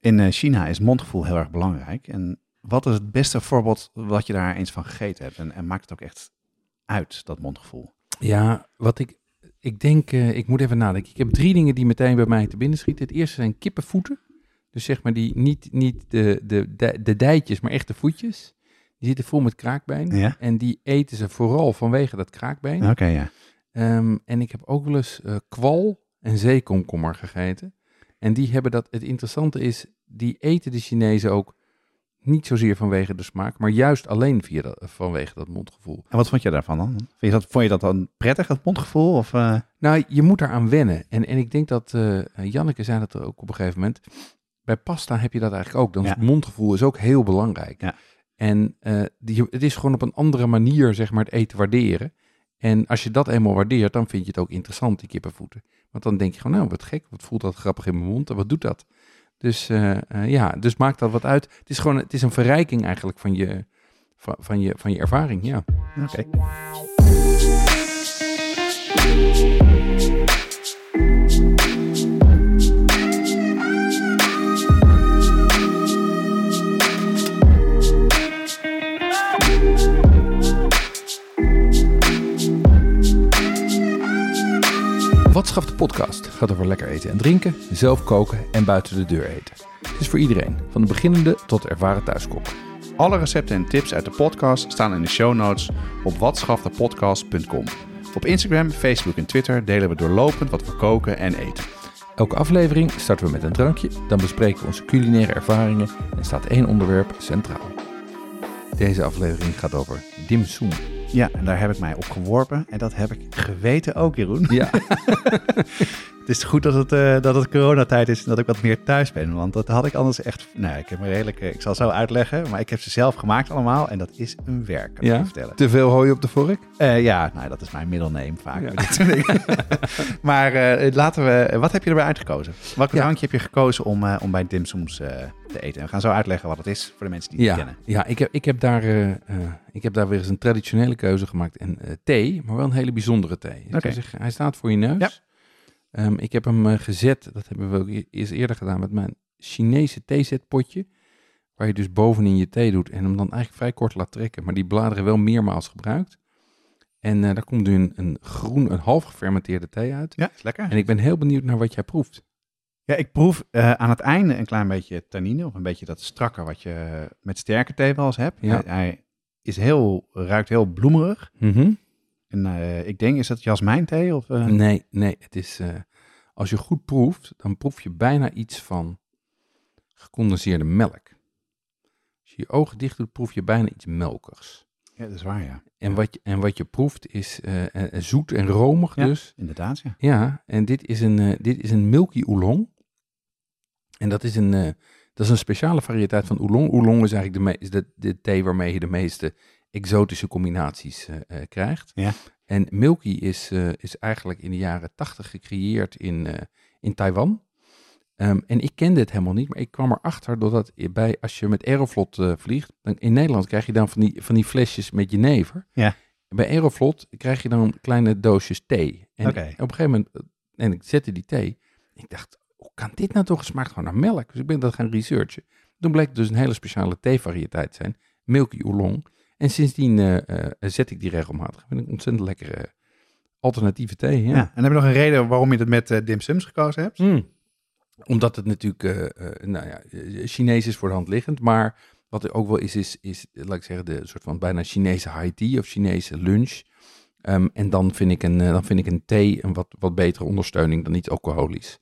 in eh, China is mondgevoel heel erg belangrijk. En wat is het beste voorbeeld wat je daar eens van gegeten hebt? En, en maakt het ook echt uit, dat mondgevoel? Ja, wat ik, ik denk, eh, ik moet even nadenken. Ik heb drie dingen die meteen bij mij te binnen schieten. Het eerste zijn kippenvoeten. Dus zeg maar die, niet, niet de, de, de, de dijtjes, maar echt de voetjes. Die zitten vol met kraakbeen. Ja. En die eten ze vooral vanwege dat kraakbeen. Oké, ja. Ehm, en ik heb ook wel eens eh, kwal en zeekomkommer gegeten. En die hebben dat, het interessante is, die eten de Chinezen ook niet zozeer vanwege de smaak, maar juist alleen via dat, vanwege dat mondgevoel. En wat vond je daarvan dan? Vind je dat, vond je dat dan prettig, dat mondgevoel? Of, eh? Nou, je moet daaraan wennen. En, en ik denk dat, eh Janneke zei dat er ook op een gegeven moment, bij pasta heb je dat eigenlijk ook. Dan is Ja. het mondgevoel is ook heel belangrijk. Ja. En eh, die, het is gewoon op een andere manier, zeg maar, het eten waarderen. En als je dat eenmaal waardeert, dan vind je het ook interessant, die kippenvoeten. Want dan denk je gewoon, nou, wat gek, wat voelt dat grappig in mijn mond en wat doet dat? Dus eh, eh, ja, dus maakt dat wat uit. Het is gewoon, het is een verrijking eigenlijk van je, van, van je, van je ervaring, ja. Oké. Wat schaft de podcast? Gaat over lekker eten en drinken, zelf koken en buiten de deur eten. Het is voor iedereen, van de beginnende tot ervaren thuiskok. Alle recepten en tips uit de podcast staan in de show notes op watschaftepodcast.com. Op Instagram, Facebook en Twitter delen we doorlopend wat we koken en eten. Elke aflevering starten we met een drankje, dan bespreken we onze culinaire ervaringen en staat één onderwerp centraal. Deze aflevering gaat over dim sum. Ja, en daar heb ik mij op geworpen en dat heb ik geweten ook, Jeroen. Ja, Het is goed dat het, eh, dat het coronatijd is en dat ik wat meer thuis ben. Want dat had ik anders echt... Nou, ik heb me redelijk... eh, ik zal zo uitleggen, maar ik heb ze zelf gemaakt allemaal. En dat is een werk, kan ja? vertellen. te veel hooi op de vork? Eh, ja, nou, dat is mijn middelneem vaak. Ja. maar laten we... Wat heb je erbij uitgekozen? Welke Ja. drankje heb je gekozen om, om bij dimsums te eten? En we gaan zo uitleggen wat het is voor de mensen die het Ja, kennen. ja ik, heb, ik, heb daar, eh, eh, ik heb daar weer eens een traditionele keuze gemaakt. En eh, thee, maar wel een hele bijzondere thee. Zeggen, hij staat voor je neus. Ja. Ehm, ik heb hem gezet, dat hebben we ook e- eerst eerder gedaan met mijn Chinese theezetpotje. Waar je dus bovenin je thee doet en hem dan eigenlijk vrij kort laat trekken. Maar die bladeren wel meermaals gebruikt. En daar komt nu een, een groen, een half gefermenteerde thee uit. Ja, is lekker. En ik ben heel benieuwd naar wat jij proeft. Ja, ik proef eh, aan het einde een klein beetje tannine, of een beetje dat strakke wat je met sterke thee wel eens hebt. Ja. Hij, hij is heel, ruikt heel bloemerig. Mhm. En eh, ik denk, is dat jasmijnthee? Of, eh, Nee, nee, het is. als je goed proeft, dan proef je bijna iets van gecondenseerde melk. Als je je ogen dicht doet, proef je bijna iets melkigs. Ja, dat is waar, ja. En wat je, en wat je proeft is zoet en romig Ja. dus. Inderdaad, ja. Ja, en dit is een, dit is een milky oolong. En dat is een, eh, dat is een speciale variëteit van oolong. Oolong is eigenlijk de, is de, de thee waarmee je de meeste exotische combinaties eh, eh, krijgt. Ja. En milky is, is eigenlijk in de jaren tachtig gecreëerd in, in Taiwan. Ehm, en ik kende het helemaal niet, maar ik kwam erachter doordat bij, als je met Aeroflot vliegt, dan in Nederland krijg je dan van die, van die flesjes met jenever. Ja. Bij Aeroflot krijg je dan kleine doosjes thee. En op een gegeven moment, en ik zette die thee, ik dacht, hoe kan dit nou toch? Het smaakt gewoon naar melk. Dus ik ben dat gaan researchen. Toen bleek het dus een hele speciale theevariëteit te zijn, Milky Oolong. En sindsdien eh, eh, zet ik die regelmatig. Vind ik een ontzettend lekkere alternatieve thee. ja. Ja. En heb je nog een reden waarom je het met eh dim sums gekozen hebt? Mm. Omdat het natuurlijk, eh, eh, nou ja, eh, Chinees is voor de hand liggend. Maar wat er ook wel is, is, is laat ik zeggen, de soort van bijna Chinese high tea of Chinese lunch. Ehm, en dan vind ik een, eh, dan vind ik een thee een wat, wat betere ondersteuning dan iets alcoholisch.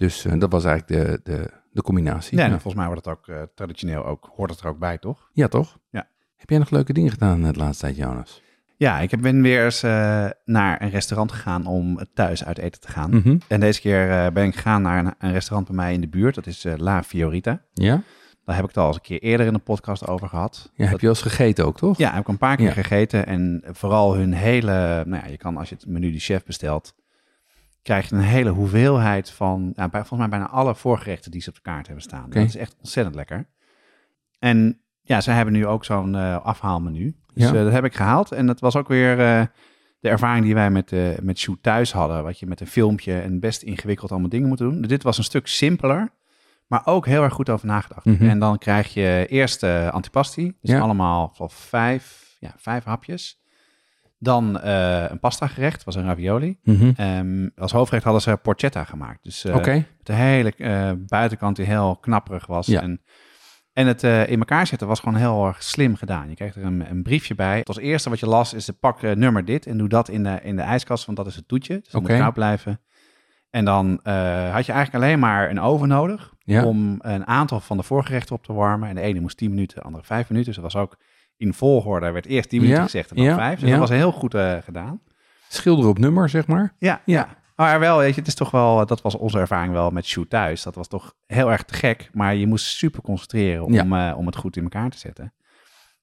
Dus eh, dat was eigenlijk de, de, de combinatie. Ja, en ja. volgens mij wordt het ook eh, traditioneel ook, hoort het er ook bij, toch? Ja, toch? Ja. Heb jij nog leuke dingen gedaan het laatste tijd, Jonas? Ja, ik heb- ben weer eens eh, naar een restaurant gegaan om thuis uit eten te gaan. Mhm. En deze keer eh, ben ik gegaan naar een, een restaurant bij mij in de buurt. Dat is eh, La Fiorita. Ja? Daar heb ik het al eens een keer eerder in de podcast over gehad. Ja, heb je al eens gegeten ook, toch? Ja, heb ik een paar keer Ja. gegeten. En vooral hun hele... Nou ja, je kan als je het menu de chef bestelt... krijg je een hele hoeveelheid van... Nou, bij, volgens mij bijna alle voorgerechten die ze op de kaart hebben staan. Dat is echt ontzettend lekker. En ja, ze hebben nu ook zo'n eh, afhaalmenu. Dus Ja. eh, dat heb ik gehaald. En dat was ook weer eh, de ervaring die wij met, met Shoot thuis hadden. Wat je met een filmpje en best ingewikkeld allemaal dingen moet doen. Dit was een stuk simpeler, maar ook heel erg goed over nagedacht. Mhm. En dan krijg je eerst antipasti. Dus Ja. allemaal van vijf, ja, vijf hapjes. Dan eh, een pasta gerecht, was een ravioli. Mhm. Ehm, als hoofdgerecht hadden ze porchetta gemaakt. Dus eh, de hele eh, buitenkant die heel knapperig was. Ja. En, en het in elkaar zetten was gewoon heel erg slim gedaan. Je kreeg er een, een briefje bij. Het als eerste wat je las is de pak nummer dit en doe dat in de, in de ijskast, want dat is het toetje. Dus dat Oké. moet koud blijven. En dan had je eigenlijk alleen maar een oven nodig Ja. om een aantal van de voorgerechten op te warmen. En de ene moest 10 minuten, de andere 5 minuten. Dus dat was ook in volgorde. Er werd eerst 10 minuten Ja, gezegd en dan ja, 5. Dus dat was heel goed eh, gedaan. Schilder op nummer, zeg maar. Ja, Ja. Maar wel, weet je, het is toch wel, dat was onze ervaring wel met Shoot thuis. Dat was toch heel erg te gek, maar je moest super concentreren om, eh, om het goed in elkaar te zetten.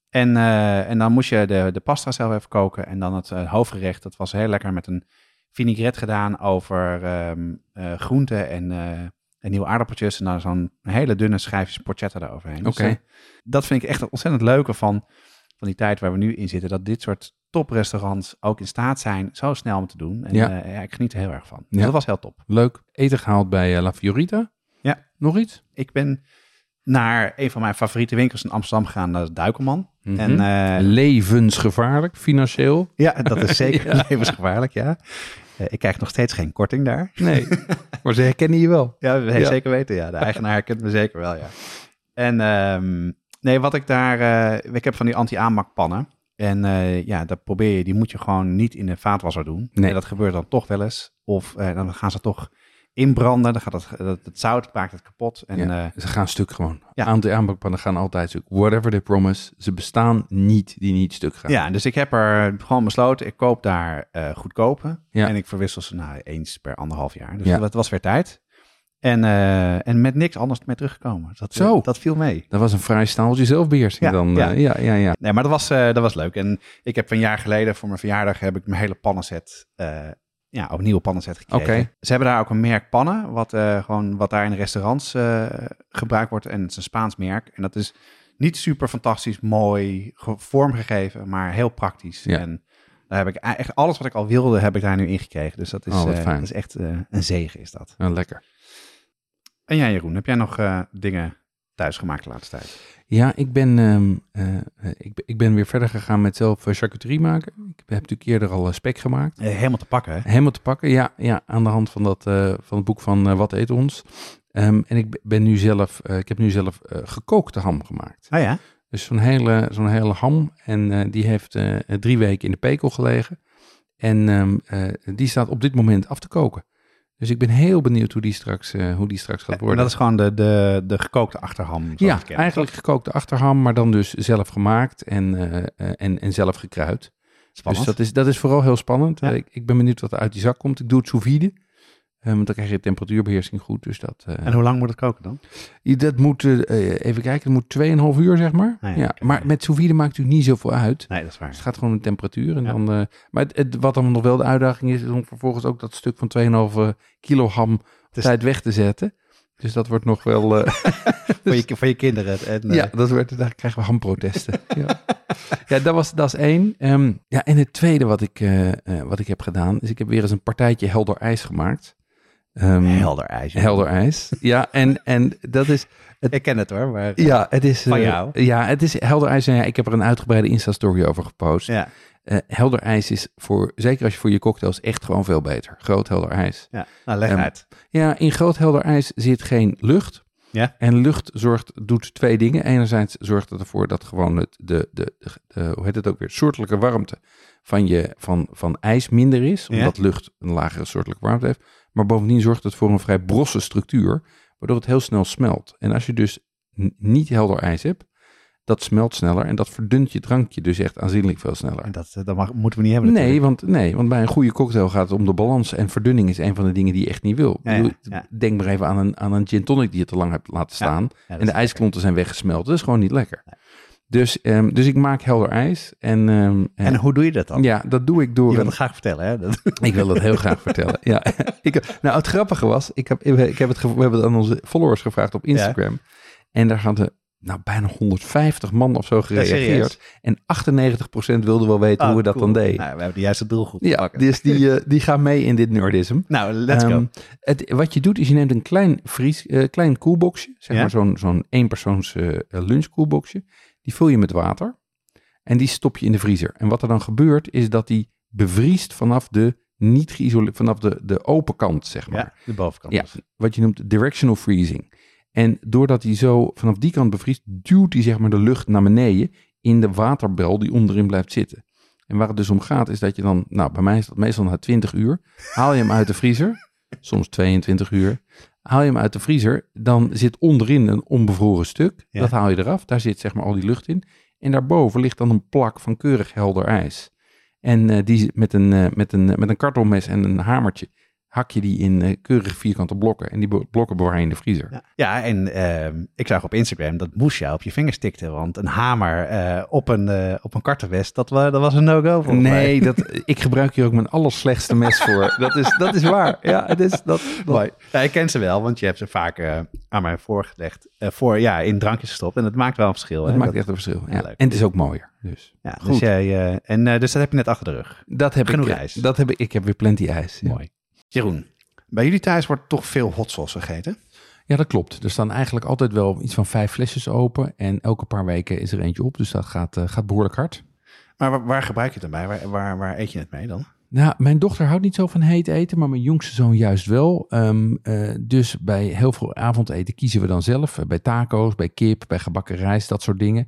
En, eh, en dan moest je de, de pasta zelf even koken en dan het eh, hoofdgerecht. Dat was heel lekker met een vinaigrette gedaan over eh, groenten en, eh, en nieuwe aardappeltjes. En dan zo'n hele dunne schijfjes porchetta eroverheen. Dus, Oké. eh, dat vind ik echt het ontzettend leuke van, van die tijd waar we nu in zitten. Dat dit soort toprestaurants ook in staat zijn zo snel om te doen. En Ja. ja. ja, ik geniet er heel erg van. Dus Ja. dat was heel top. Leuk. Eten gehaald bij eh, La Fiorita. Ja. Nog iets? Ik ben naar een van mijn favoriete winkels in Amsterdam gegaan, dat is Duikelman. Mhm. En eh, Levensgevaarlijk, financieel. ja, dat is zeker Ja. levensgevaarlijk, ja. Eh, ik krijg nog steeds geen korting daar. Nee, maar ze herkennen je wel. Ja, we Ja. zeker weten, ja. De eigenaar kent me zeker wel, ja. En ehm, nee, wat ik daar... eh, ik heb van die anti-aanmakpannen. En eh, ja, dat probeer je, die moet je gewoon niet in de vaatwasser doen. Nee. En dat gebeurt dan toch wel eens. Of dan gaan ze toch inbranden. Dan gaat het, het, het zout maakt het kapot. En Ja, eh, ze gaan stuk gewoon. Ja. Aantal aanbakpannen gaan altijd stuk. Whatever they promise. Ze bestaan niet die niet stuk gaan. Ja, dus ik heb er gewoon besloten, ik koop daar eh goedkope. Ja. En ik verwissel ze nou eens per anderhalf jaar. Dus Ja. dat was weer tijd. En, eh, en met niks anders mee teruggekomen. Dat, Zo. dat viel mee. Dat was een vrij staaltje zelfbeheersing Ja, dan. ja. ja, ja, ja. Nee, maar dat was, dat was leuk. En ik heb een jaar geleden voor mijn verjaardag heb ik mijn hele pannenset, ja, opnieuw pannenset gekregen. Oké. Ze hebben daar ook een merk pannen, wat, eh, gewoon, wat daar in restaurants eh, gebruikt wordt. En het is een Spaans merk. En dat is niet super fantastisch mooi ge- vormgegeven, maar heel praktisch. Ja. En daar heb ik e- echt alles wat ik al wilde, heb ik daar nu in gekregen. Dus dat is, Oh, eh, dat is echt een zegen is dat. Ja, lekker. En jij Jeroen, heb jij nog dingen thuis gemaakt de laatste tijd? Ja, ik ben, ehm, eh, ik, ik ben weer verder gegaan met zelf eh, charcuterie maken. Ik heb natuurlijk eerder al eh, spek gemaakt. Helemaal te pakken, hè? Helemaal te pakken, ja, ja aan de hand van, dat, van het boek van Wat eet ons. Ehm, en ik ben nu zelf, ik heb nu zelf gekookte ham gemaakt. Oh ja? Dus zo'n hele, zo'n hele ham. En die heeft drie weken in de pekel gelegen. En ehm, eh, die staat op dit moment af te koken. Dus ik ben heel benieuwd hoe die straks, eh, hoe die straks gaat En worden. dat is gewoon de, de, de gekookte achterham. ja, eigenlijk gekookte achterham, maar dan dus zelf gemaakt en, eh, eh, en, en zelf gekruid. Spannend. Dus dat is, dat is vooral heel spannend. Ja. Ik, ik ben benieuwd wat er uit die zak komt. Ik doe het sous vide. Eh, want dan krijg je temperatuurbeheersing goed. Dus dat, eh, En hoe lang moet het koken dan? dat moet, eh, even kijken, het moet 2,5 uur zeg maar. Ah ja, maar met sous vide maakt natuurlijk niet zoveel uit. Nee, dat is Dus waar. het gaat gewoon om de temperatuur. En Ja. dan, maar het, het- wat dan nog wel de uitdaging is, is om vervolgens ook dat stuk van 2,5 kilo ham Dus- tijd weg te zetten. Dus dat wordt nog wel... eh, voor, je, voor je kinderen. En, ja, dat wordt, daar krijgen we hamprotesten. ja. ja, dat, was, dat is één. Ehm, ja, en het tweede wat ik, wat ik heb gedaan, is ik heb weer eens een partijtje helder ijs gemaakt. Ehm, helder ijs. helder ijs. Ja, en, en dat is... Ik ken het hoor, maar... Ja, het is... Van eh, jou? Ja, het is helder ijs. En ja, ik heb er een uitgebreide Insta-story over gepost. Ja, Eh, helder ijs is voor, zeker als je voor je cocktails, echt gewoon veel beter. Groot helder ijs. ja. Nou, leg Ehm, uit. Ja, in groot helder ijs zit geen lucht. Ja. En lucht zorgt, doet twee dingen. Enerzijds zorgt het ervoor dat gewoon het, de, de, de, de- hoe heet het ook weer, soortelijke warmte van, je, van, van ijs minder is. Ja. Omdat lucht een lagere soortelijke warmte heeft. Maar bovendien zorgt het voor een vrij brosse structuur, waardoor het heel snel smelt. En als je dus niet helder ijs hebt, dat smelt sneller en dat verdunt je drankje dus echt aanzienlijk veel sneller. En dat, dat mag, moeten we niet hebben Nee want, nee, want bij een goede cocktail gaat het om de balans. En verdunning is een van de dingen die je echt niet wil. Ja, Ik bedoel, ja, ja. Denk maar even aan een, aan een gin tonic die je te lang hebt laten staan. En de ijsklonten zijn weggesmeld. Dat is gewoon niet lekker. Dus, ehm, dus ik maak helder ijs. En, ehm, En hoe doe je dat dan? ja, dat doe ik door Je wil het graag vertellen, hè? Dat, ik wil dat heel graag vertellen. Ja, ik, nou, het grappige was, ik heb, ik heb het, we hebben het aan onze followers gevraagd op Instagram. En daar hadden nou, bijna 150 man of zo gereageerd. en 98% wilde wel weten hoe we dat Oh, cool. dan deden. Nou, we hebben de juiste doelgroep ja, pakken. dus die, eh, die gaan mee in dit nerdism. Nou, let's Ehm, go. Het, wat je doet is je neemt een klein, vries, eh, klein koelboxje, zeg Ja. maar zo'n zo'n eenpersoons eh lunchkoelboxje. Die vul je met water en die stop je in de vriezer. En wat er dan gebeurt is dat die bevriest vanaf de niet geïsoleerd, vanaf de, de open kant, zeg maar. Ja, de bovenkant. Ja, dus. wat je noemt directional freezing. En doordat hij zo vanaf die kant bevriest, duwt hij zeg maar de lucht naar beneden in de waterbel die onderin blijft zitten. En waar het dus om gaat is dat je dan, nou bij mij is dat meestal na 20 uur, haal je hem uit de vriezer, soms 22 uur, haal je hem uit de vriezer, dan zit onderin een onbevroren stuk, Ja. dat haal je eraf, daar zit zeg maar al die lucht in. En daarboven ligt dan een plak van keurig helder ijs. En eh, die met een, eh, met, een, met een kartelmes en een hamertje hak je die in eh, keurig vierkante blokken. En die blokken bewaar je in de vriezer. Ja, ja en ehm, ik zag op Instagram dat Moesja op je vingers tikte. Want een hamer eh, op een, eh op een kartenwest, dat, dat was een no-go mij. Nee, dat, ik gebruik hier ook mijn allerslechtste mes voor. Dat is, dat is waar. Ja, het is dat. dat- Mooi. Ja, ik ken ze wel, want je hebt ze vaak aan mij voorgelegd. voor, ja, in drankjes gestopt. En het maakt wel een verschil. Het maakt Dat- echt een verschil. Ja, leuk. En het is ook mooier. Dus. ja, dus, Goed. jij, eh, en, dus dat heb je net achter de rug. Dat heb Genoeg ik. ijs. Dat heb ik. Ik heb weer plenty ijs. Ja. Mooi. Jeroen, bij jullie thuis wordt toch veel hot sauce gegeten? Ja, dat klopt. Er staan eigenlijk altijd wel iets van vijf flesjes open. En elke paar weken is er eentje op. Dus dat gaat, eh, gaat behoorlijk hard. Maar waar, waar gebruik je het dan bij? Waar, waar, waar eet je het mee dan? Nou, mijn dochter houdt niet zo van heet eten, maar mijn jongste zoon juist wel. Ehm, eh, dus bij heel veel avondeten kiezen we dan zelf. Eh, bij taco's, bij kip, bij gebakken rijst, dat soort dingen.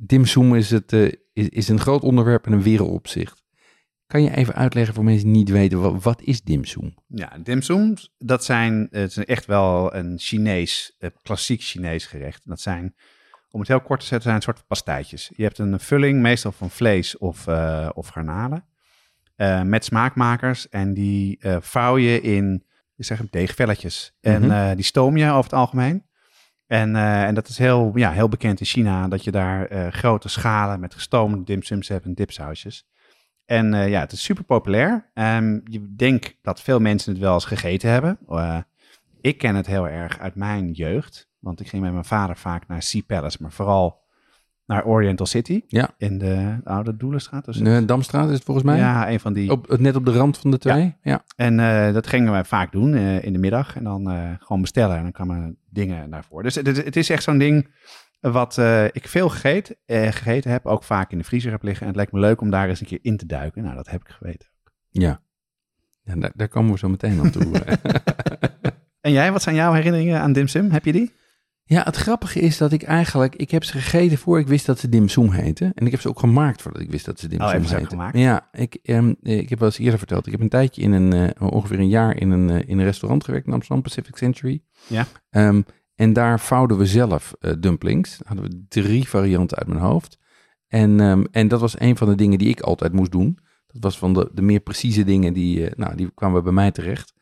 dimsum is, het, eh, is, is een groot onderwerp en een wereldopzicht. Kan je even uitleggen voor mensen die niet weten, wat, wat is dimsum? Ja, dimsums, dat zijn, het is echt wel een Chinees, eh, klassiek Chinees gerecht. Dat zijn, om het heel kort te zetten, zijn een soort pastijtjes. Je hebt een vulling, meestal van vlees of, eh, of garnalen, met smaakmakers. En die vouw je in, ik zeg het, deegvelletjes. En Mhm. die stoom je over het algemeen. En, eh, en dat is heel, ja, heel bekend in China, dat je daar eh, grote schalen met gestoomde dimsums hebt en dipsausjes. En eh, ja, het is super populair. Ehm, je denkt dat veel mensen het wel eens gegeten hebben. Ik ken het heel erg uit mijn jeugd. Want ik ging met mijn vader vaak naar Sea Palace, maar vooral naar Oriental City. Ja. In de oude Doelenstraat. Dus De Damstraat is het volgens mij? ja, een van die. Op, net op de rand van de twee? Ja. En eh, dat gingen wij vaak doen eh, in de middag. En dan eh, gewoon bestellen. En dan kwamen dingen daarvoor. Dus het, het is echt zo'n ding wat ik veel gegeten, gegeten heb. Ook vaak in de vriezer heb liggen. En het lijkt me leuk om daar eens een keer in te duiken. Nou, dat heb ik geweten. Ja. ja daar, daar komen we zo meteen aan toe. En jij, wat zijn jouw herinneringen aan dimsum? Heb je die? Ja, het grappige is dat ik eigenlijk, ik heb ze gegeten voor ik wist dat ze dimsum heten. En ik heb ze ook gemaakt voordat ik wist dat ze dimsum Oh, heten. gemaakt? Ja, ik, ehm, ik heb wel eens eerder verteld. Ik heb een tijdje in een, eh, ongeveer een jaar in een, eh, in een restaurant gewerkt in Amsterdam, Pacific Century. Ja. Ehm, en daar vouwden we zelf eh, dumplings. Hadden we drie varianten uit mijn hoofd. En, ehm, en dat was een van de dingen die ik altijd moest doen. Dat was van de, de meer precieze dingen, die, eh, nou, die kwamen bij mij terecht.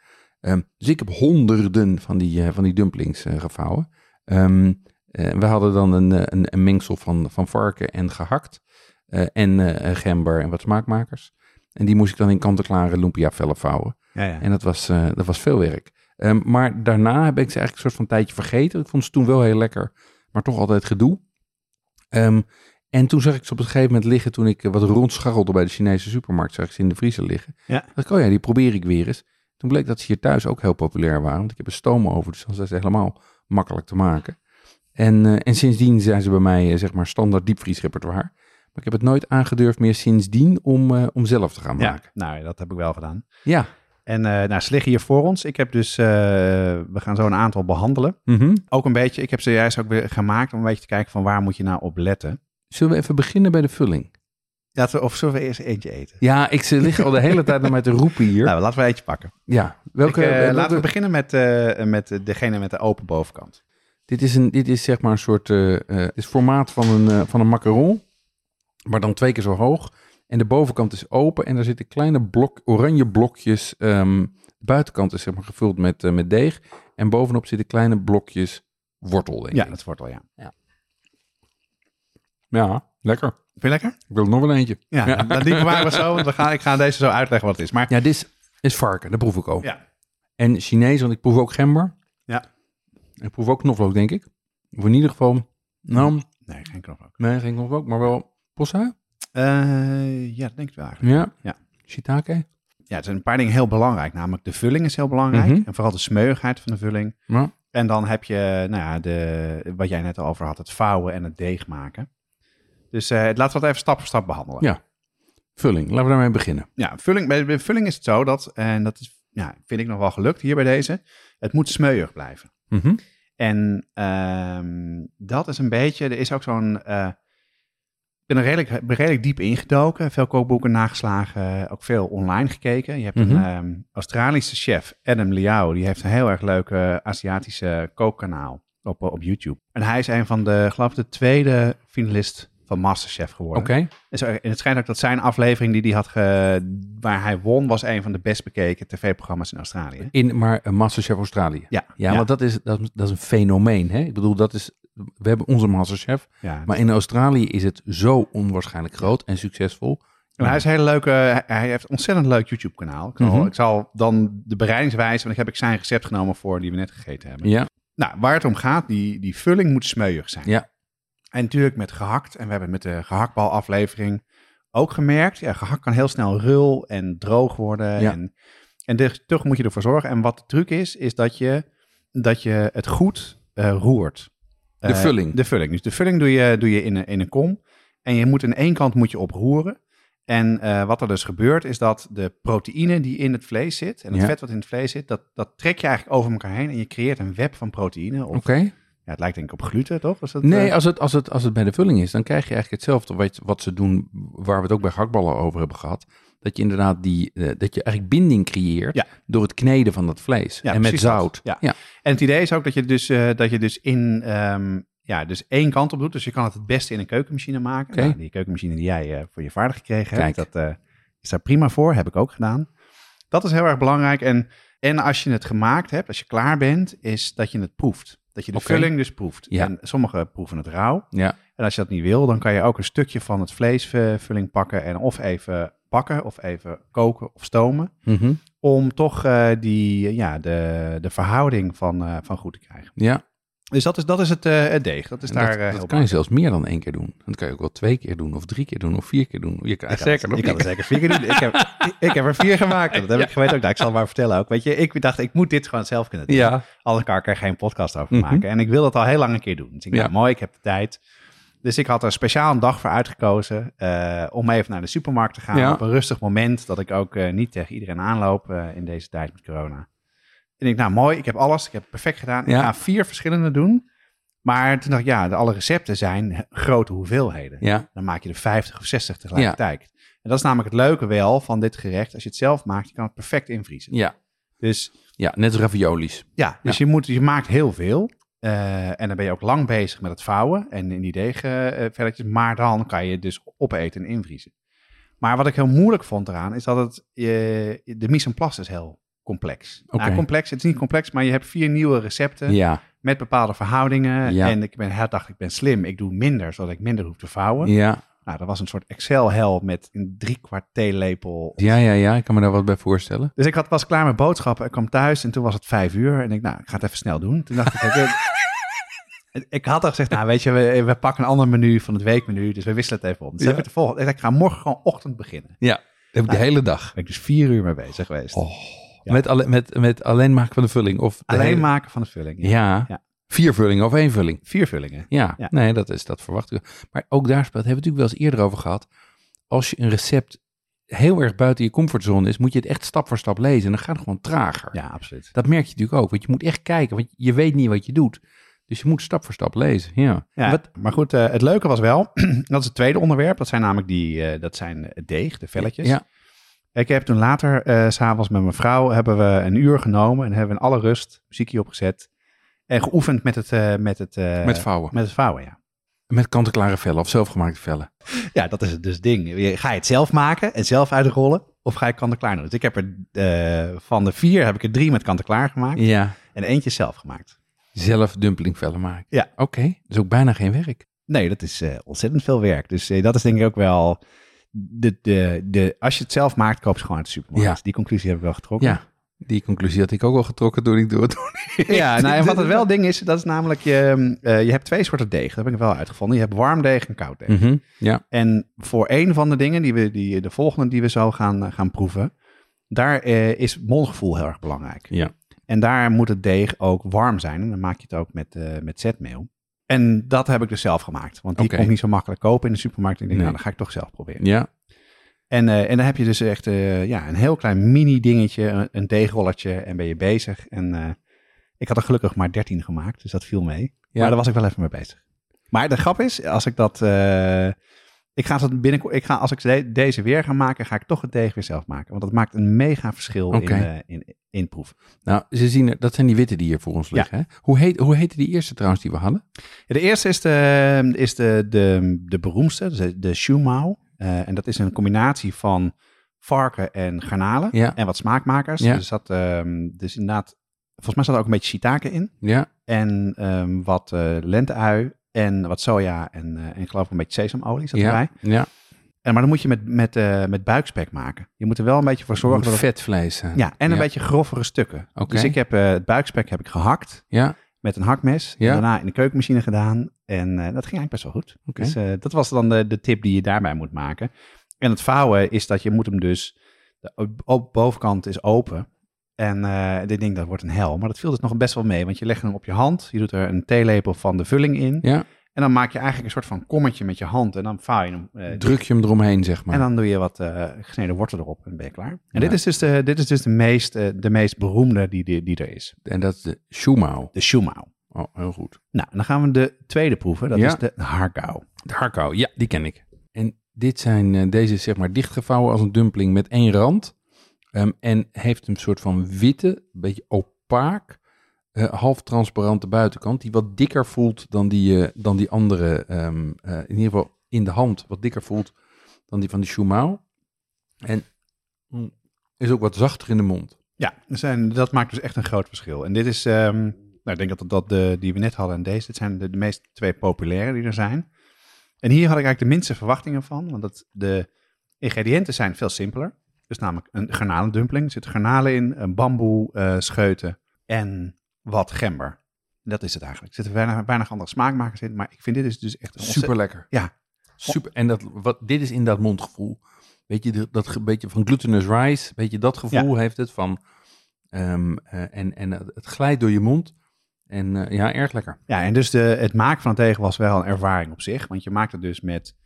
Dus ik heb honderden van die, eh, van die dumplings eh, gevouwen. Ehm, eh, we hadden dan een, eh, een, een mengsel van, van varken en gehakt. eh, en eh, gember en wat smaakmakers. En die moest ik dan in kant-en-klare lumpia vellen vouwen. Ja, ja. En dat was, dat was veel werk. Ehm, maar daarna heb ik ze eigenlijk een soort van tijdje vergeten. Ik vond ze toen wel heel lekker, maar toch altijd gedoe. Ehm, en toen zag ik ze op een gegeven moment liggen, toen ik wat rondscharrelde bij de Chinese supermarkt, zag ik ze in de vriezer liggen. Ja. dacht ik, oh ja, die probeer ik weer eens. Toen bleek dat ze hier thuis ook heel populair waren, want ik heb een stoomoven, dus dan zijn ze helemaal makkelijk te maken. En, eh, en sindsdien zijn ze bij mij eh, zeg maar standaard diepvriesrepertoire. Maar ik heb het nooit aangedurfd meer sindsdien om, eh, om zelf te gaan Ja, maken. nou, dat heb ik wel gedaan. Ja. En nou, ze liggen hier voor ons. Ik heb dus, we gaan zo een aantal behandelen. Mhm. Ook een beetje, ik heb ze juist ook weer gemaakt om een beetje te kijken van waar moet je nou op letten. Zullen we even beginnen bij de vulling? Laten we, of zullen we eerst eentje eten? Ja, ik ze liggen al de hele tijd naar mij te roepen hier. Nou, laten we eentje pakken. Ja, welke, Ik, eh, welke- laten we beginnen met, eh, met degene met de open bovenkant. Dit is, een, dit is zeg maar een soort, het is formaat van een, van een macaron, maar dan twee keer zo hoog. En de bovenkant is open en daar zitten kleine blok, oranje blokjes. ehm, de buitenkant is zeg maar gevuld met, met deeg en bovenop zitten kleine blokjes wortel, denk Ja, ik. dat is wortel, ja. Ja, lekker. Vind je lekker? Ik wil nog wel eentje. Ja, Ja. dan die bewaren we zo. want We gaan, ik ga deze zo uitleggen wat het is. Maar Ja, dit is, is varken, dat proef ik ook. ja, En Chinees, want ik proef ook gember. Ja. Ik proef ook knoflook, denk ik. Of in ieder geval, nou, nee, geen knoflook. nee, geen knoflook, maar wel possui. Eh, ja, dat denk ik wel eigenlijk. Ja. Ja. Shiitake. Ja, er zijn een paar dingen heel belangrijk. Namelijk de vulling is heel belangrijk. Mhm. En vooral de smeuigheid van de vulling. Ja. En dan heb je, nou ja, de, wat jij net al over had, het vouwen en het deeg maken. Dus eh, laten we dat even stap voor stap behandelen. Ja. Vulling, laten we daarmee beginnen. Ja, vulling, bij, bij vulling is het zo dat, en dat is, ja, vind ik nog wel gelukt hier bij deze, het moet smeuig blijven. Mhm. En ehm, dat is een beetje, er is ook zo'n, eh, ik ben er redelijk, ben redelijk diep ingedoken, veel kookboeken nageslagen, ook veel online gekeken. Je hebt Mhm. een ehm, Australische chef, Adam Liao, die heeft een heel erg leuke Aziatische kookkanaal op, op YouTube. En hij is een van de, geloof ik, de tweede finalist van Masterchef geworden. Oké. En zo- en het schijnt ook dat zijn aflevering die hij had ge, waar hij won, was een van de best bekeken tv-programma's in Australië. In, maar uh, Masterchef Australië. Ja, Ja, want dat is, dat, is- dat is een fenomeen. Hè? Ik bedoel, dat is, we hebben onze Masterchef. ja. Maar in Australië is het zo onwaarschijnlijk groot en succesvol. En hij is een hele leuke, hij- heeft een ontzettend leuk YouTube-kanaal. Ik, zal- Mhm. ik zal dan de bereidingswijze, want ik heb ik zijn recept genomen voor die we net gegeten hebben. Ja. Nou, waar het om gaat, die, die vulling moet smeuig zijn. Ja. En natuurlijk met gehakt, en we hebben met de gehaktbal-aflevering ook gemerkt, ja, gehakt kan heel snel rul en droog worden. Ja. En, en dus toch moet je ervoor zorgen. En wat de truc is, is dat je, dat je het goed eh, roert. De Eh, vulling. De vulling. Dus de vulling doe je, doe je in, een, in een kom. En je moet aan één kant moet je oproeren. En eh, wat er dus gebeurt, is dat de proteïne die in het vlees zit, en het Ja. vet wat in het vlees zit, dat, dat trek je eigenlijk over elkaar heen. En je creëert een web van proteïne. Oké. Ja, het lijkt denk ik op gluten, toch? Dat, Nee, eh, als het, als, het, als het bij de vulling is, dan krijg je eigenlijk hetzelfde wat, wat ze doen, waar we het ook bij gehaktballen over hebben gehad. Dat je inderdaad die, eh, dat je eigenlijk binding creëert Ja. door het kneden van dat vlees. Ja, en met zout. Ja. ja. En het idee is ook dat je dus, eh, dat je dus in, ehm, ja, dus één kant op doet. Dus je kan het het beste in een keukenmachine maken. Nou, die keukenmachine die jij voor je vader gekregen Kijk. hebt, dat is daar prima voor. Heb ik ook gedaan. Dat is heel erg belangrijk. En, en als je het gemaakt hebt, als je klaar bent, is dat je het proeft. Dat je de vulling dus proeft. Ja. En sommigen proeven het rauw. Ja. En als je dat niet wil, dan kan je ook een stukje van het vleesvulling pakken en of even bakken of even koken of stomen. Mhm. Om toch eh, die, ja, de, de verhouding van, eh, van goed te krijgen. ja. Dus dat is, dat is het, eh, het deeg. Dat is En daar dat, eh, dat kan je zelfs meer dan één keer doen. Dat kan je ook wel twee keer doen, of drie keer doen, of vier keer doen. Je kan Ik kan, zeker ik kan het zeker vier keer doen. Ik heb, ik, heb er vier gemaakt. Dat heb ik geweten ook. Nou, ik zal het maar vertellen ook. Weet je, ik dacht, ik moet dit gewoon zelf kunnen doen. Ja. Anders kan ik er geen podcast over Mhm. maken. En ik wil dat al heel lang een keer doen. Dus ik dacht, Ja. mooi, ik heb de tijd. Dus ik had er speciaal een dag voor uitgekozen eh, om even naar de supermarkt te gaan. Ja. Op een rustig moment, dat ik ook niet tegen iedereen aanloop in deze tijd met corona. En ik, nou mooi, ik heb alles, ik heb het perfect gedaan. Ja. Ik ga vier verschillende doen. Maar toen dacht ik, ja, de, alle recepten zijn grote hoeveelheden. Ja. Dan maak je er 50 of 60 tegelijkertijd. En dat is namelijk het leuke wel van dit gerecht. Als je het zelf maakt, je kan het perfect invriezen. Ja. Dus Ja, net als raviolis. ja, dus Je, moet, je maakt heel veel. Eh, en dan ben je ook lang bezig met het vouwen en in die deegvelletjes. maar dan kan je dus opeten en invriezen. Maar wat ik heel moeilijk vond eraan, is dat het, je, de mise en place is heel complex. Nou, complex, het is niet complex, maar je hebt vier nieuwe recepten Ja. met bepaalde verhoudingen. Ja. En ik ben, hij dacht, ik ben slim, ik doe minder, zodat ik minder hoef te vouwen. Ja. Nou, dat was een soort Excel-hel met een drie kwart theelepel. Ja, ja, ja. Ik kan me daar wat bij voorstellen. Dus ik had, was klaar met boodschappen. Ik kwam thuis en toen was het vijf uur. En ik, nou, ik ga het even snel doen. Toen dacht ik, ik, ik had al gezegd, nou weet je, we, we pakken een ander menu van het weekmenu. Dus we wisselen het even om. Dus Ja. heb ik de volgende. Ik ga morgen gewoon ochtend beginnen. Ja. Dat heb ik de hele dag. ben ik dus vier uur mee bezig geweest. Oh. Ja. Met, alle, met, met alleen maken van de vulling. Of de Alleen hele- maken van de vulling. Ja. Ja. Vier vullingen of één vulling. Vier vullingen. Ja, Ja. nee, dat, is, dat verwacht ik. Maar ook daar speelt, hebben we het natuurlijk wel eens eerder over gehad. Als je een recept heel erg buiten je comfortzone is, moet je het echt stap voor stap lezen. En dan gaat het gewoon trager. Ja, absoluut. Dat merk je natuurlijk ook, want je moet echt kijken, want je weet niet wat je doet. Dus je moet stap voor stap lezen. Ja. Ja, Wat, maar goed, eh, het leuke was wel, dat is het tweede onderwerp. Dat zijn namelijk die, eh, dat zijn deeg, de velletjes. Ja. Ik heb toen later, s s'avonds met mijn vrouw, hebben we een uur genomen en hebben we in alle rust muziekje opgezet. En geoefend met het, eh, met het, eh, met vouwen. met het vouwen, ja. Met kant-en-klare vellen of zelfgemaakte vellen. Ja, dat is het dus ding. Ga je het zelf maken en zelf uitrollen of ga je kant-en-klaar doen? Dus ik heb er van de vier heb ik er drie met kant-en-klaar gemaakt Ja. en eentje zelf gemaakt. Zelf dumplingvellen maken. Ja. Oké, dus ook bijna geen werk. Nee, dat is ontzettend veel werk. Dus dat is denk ik ook wel... De, de, de, als je het zelf maakt, koop ze gewoon uit de supermarkt. Ja. Die conclusie heb ik wel getrokken. Ja, die conclusie had ik ook al getrokken toen ik door. Ja, nou, en wat het wel ding is, dat is namelijk... Je, eh, je hebt twee soorten deeg. Dat heb ik wel uitgevonden. Je hebt warm deeg en koud deeg. Mhm, Ja, En voor een van de dingen, die we, die, de volgende die we zo gaan, eh, gaan proeven... daar eh, is mondgevoel heel erg belangrijk. ja. En daar moet het deeg ook warm zijn. En dan maak je het ook met, met zetmeel. En dat heb ik dus zelf gemaakt. Want die Oké. kon ik niet zo makkelijk kopen in de supermarkt. Ik denk, Nee. nou, dan ga ik toch zelf proberen. Ja, En, eh, en dan heb je dus echt eh, ja, een heel klein mini dingetje, een, een deegrolletje en ben je bezig. En eh, ik had er gelukkig maar 13 gemaakt, dus dat viel mee. Ja. Maar daar was ik wel even mee bezig. Maar de grap is, als ik dat... ik ga dat binnenkort, ik ga, als ik de- deze weer ga maken, ga ik toch het deeg weer zelf maken. Want dat maakt een mega verschil in, eh, in, in proeven. nou, ze zien er, dat zijn die witte die hier voor ons liggen. Hè? Hoe, heet, hoe heette die eerste trouwens die we hadden? Ja, De eerste is de, is de, de, de beroemdste, dus de, de shumao. Eh, en dat is een combinatie van varken en garnalen Ja. en wat smaakmakers. Ja. Dus, dat, ehm, dus inderdaad, volgens mij zat er ook een beetje shiitake in. Ja, En ehm, wat eh lenteui en wat soja en, eh, en ik geloof een beetje sesamolie zat ja, erbij. ja. En, maar dan moet je met, met, eh, met buikspek maken. Je moet er wel een beetje voor zorgen dat vetvlees ja, en een beetje grovere stukken. Dus ik heb eh, het buikspek heb ik gehakt Ja, met een hakmes. Ja. En daarna in de keukenmachine gedaan. En dat ging eigenlijk best wel goed. Oké. Dus dat was dan de, de tip die je daarbij moet maken. En het vouwen is dat je moet hem dus... De bovenkant is open. En eh ik denk dat wordt een hel. Maar dat viel dus nog best wel mee. Want je legt hem op je hand. Je doet er een theelepel van de vulling in. ja. En dan maak je eigenlijk een soort van kommetje met je hand. En dan vouw je hem. eh, Druk je hem eromheen, zeg maar. en dan doe je wat eh, gesneden wortel erop en ben je klaar. En Ja. dit is dus, de, dit is dus de, meest, de meest beroemde die, die, die er is. En dat is de shumao. De shumao. Oh, heel goed. Nou, dan gaan we de tweede proeven. Dat Ja. is de hargau. De harkau, ja, die ken ik. En dit zijn, deze is zeg maar dichtgevouwen als een dumpling met één rand. Ehm, en heeft een soort van witte, beetje opaak, eh, half transparante buitenkant. Die wat dikker voelt dan die, eh, dan die andere, ehm, eh, in ieder geval in de hand, wat dikker voelt dan die van die shumao. En mm, is ook wat zachter in de mond. Ja, zijn, dat maakt dus echt een groot verschil. En dit is, ehm, nou, ik denk dat dat de, die we net hadden en deze, dit zijn de, de meest twee populaire die er zijn. En hier had ik eigenlijk de minste verwachtingen van, want dat, de ingrediënten zijn veel simpeler. Dus namelijk een garnalendumpling, er zitten garnalen in, een bamboe eh, scheuten en wat gember. Dat is het eigenlijk. Er zitten weinig, weinig andere smaakmakers in, maar ik vind dit is dus echt Super lekker. Ja, Super. En dat, wat, dit is in dat mondgevoel. Weet je, dat beetje van glutinous rice, weet je, dat gevoel heeft het van. ehm, eh, en en het glijdt door je mond. En eh, ja, erg lekker. Ja, en dus de, het maken van het deeg was wel een ervaring op zich. Want je maakt het dus met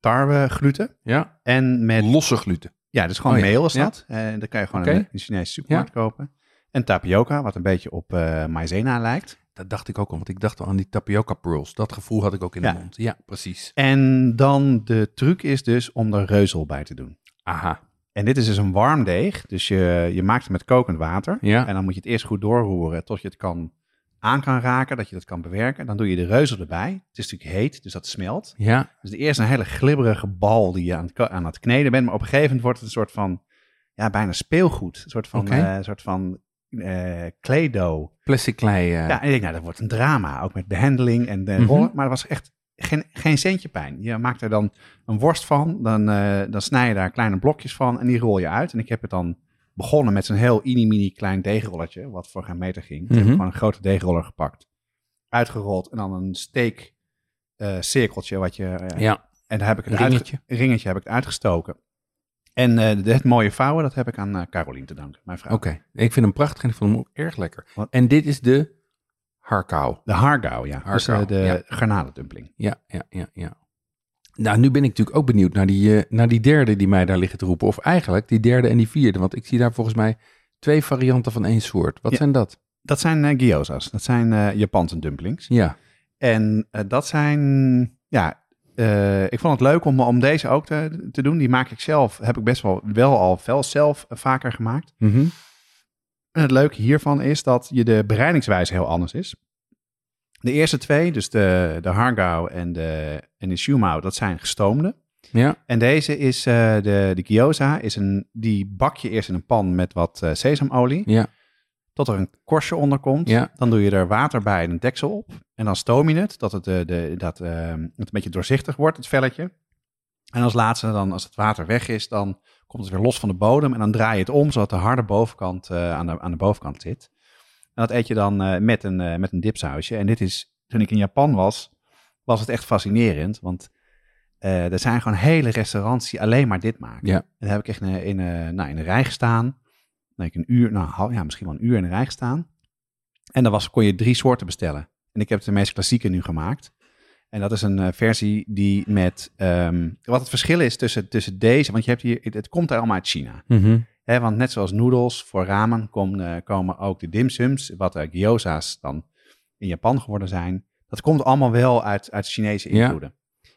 ehm tarwegluten Ja, en met... losse gluten. Ja, dus gewoon Oh meel is dat. En dat kan je gewoon in de Chinese supermarkt kopen. En tapioca, wat een beetje op eh maizena lijkt. Dat dacht ik ook al, want ik dacht al aan die tapioca pearls. Dat gevoel had ik ook in Ja. de mond. Ja, precies. En dan de truc is dus om er reuzel bij te doen. Aha. En dit is dus een warm deeg. Dus je, je maakt het met kokend water. Ja. En dan moet je het eerst goed doorroeren tot je het kan aan kan raken, dat je dat kan bewerken. Dan doe je de reuzel erbij. Het is natuurlijk heet, dus dat smelt. Ja, Dus eerst een hele glibberige bal die je aan het, aan het kneden bent. Maar op een gegeven moment wordt het een soort van, ja, bijna speelgoed. Een soort van, Oké. eh, soort van Play-Doh. plastic klei. eh, Ja, en ik denk, nou, dat wordt een drama. Ook met behandeling en de Mhm. rollen. Maar er was echt geen, geen centje pijn. Je maakt er dan een worst van. Dan, dan snij je daar kleine blokjes van en die rol je uit. En ik heb het dan begonnen met zo'n heel mini-mini klein deegrolletje. Wat voor geen meter ging. Toen heb ik Mhm. gewoon een grote deegroller gepakt. Uitgerold en dan een steek eh, cirkeltje wat je... eh, ja. en daar heb ik het Een ringetje. Ringetje heb ik uitgestoken. En eh, de- het mooie vouwen, dat heb ik aan Carolien te danken, mijn vrouw. Oké. Ik vind hem prachtig en ik vond hem ook erg lekker. Wat? En dit is de Harkau. De hargao, ja. dus de ja. garnalendumpling. Ja, ja, ja, ja. Nou, nu ben ik natuurlijk ook benieuwd naar die, eh, naar die derde die mij daar liggen te roepen. Of eigenlijk die derde en die vierde. Want ik zie daar volgens mij twee varianten van één soort. Wat Ja. zijn dat? Dat zijn eh, gyoza's. Dat zijn eh, Japanse dumplings. Ja. En dat zijn, ja, ik vond het leuk om, om deze ook te, te doen. Die maak ik zelf, heb ik best wel, wel al wel zelf vaker gemaakt. Mhm. En het leuke hiervan is dat je de bereidingswijze heel anders is. De eerste twee, dus de, de hargao en de, en de shumao, dat zijn gestoomde. Ja. En deze is, eh, de, de gyoza, is een, die bak je eerst in een pan met wat eh, sesamolie. Ja. Tot er een korstje onder komt. Ja. Dan doe je er water bij en een deksel op. En dan stoom je het, dat het, eh, de, dat, het een beetje doorzichtig wordt, het velletje. En als laatste, dan, als het water weg is, dan komt het weer los van de bodem. En dan draai je het om, zodat de harde bovenkant aan, de, aan de bovenkant zit. En dat eet je dan eh, met, een, eh, met een dipsausje. En dit is, toen ik in Japan was, was het echt fascinerend. Want eh, er zijn gewoon hele restaurants die alleen maar dit maken. Ja. En daar heb ik echt in, in, eh, nou, in de rij gestaan. Heb ik een uur, nou ja, misschien wel een uur in de rij gestaan. En dan was, kon je drie soorten bestellen. En ik heb de meest klassieke nu gemaakt. En dat is een versie die met... ehm, wat het verschil is tussen, tussen deze... Want je hebt hier, het, het komt allemaal uit China. Mhm. Want net zoals noedels voor ramen kom, eh, komen ook de dimsums, wat uh, gyoza's dan in Japan geworden zijn. Dat komt allemaal wel uit, uit Chinese Ja. invloeden.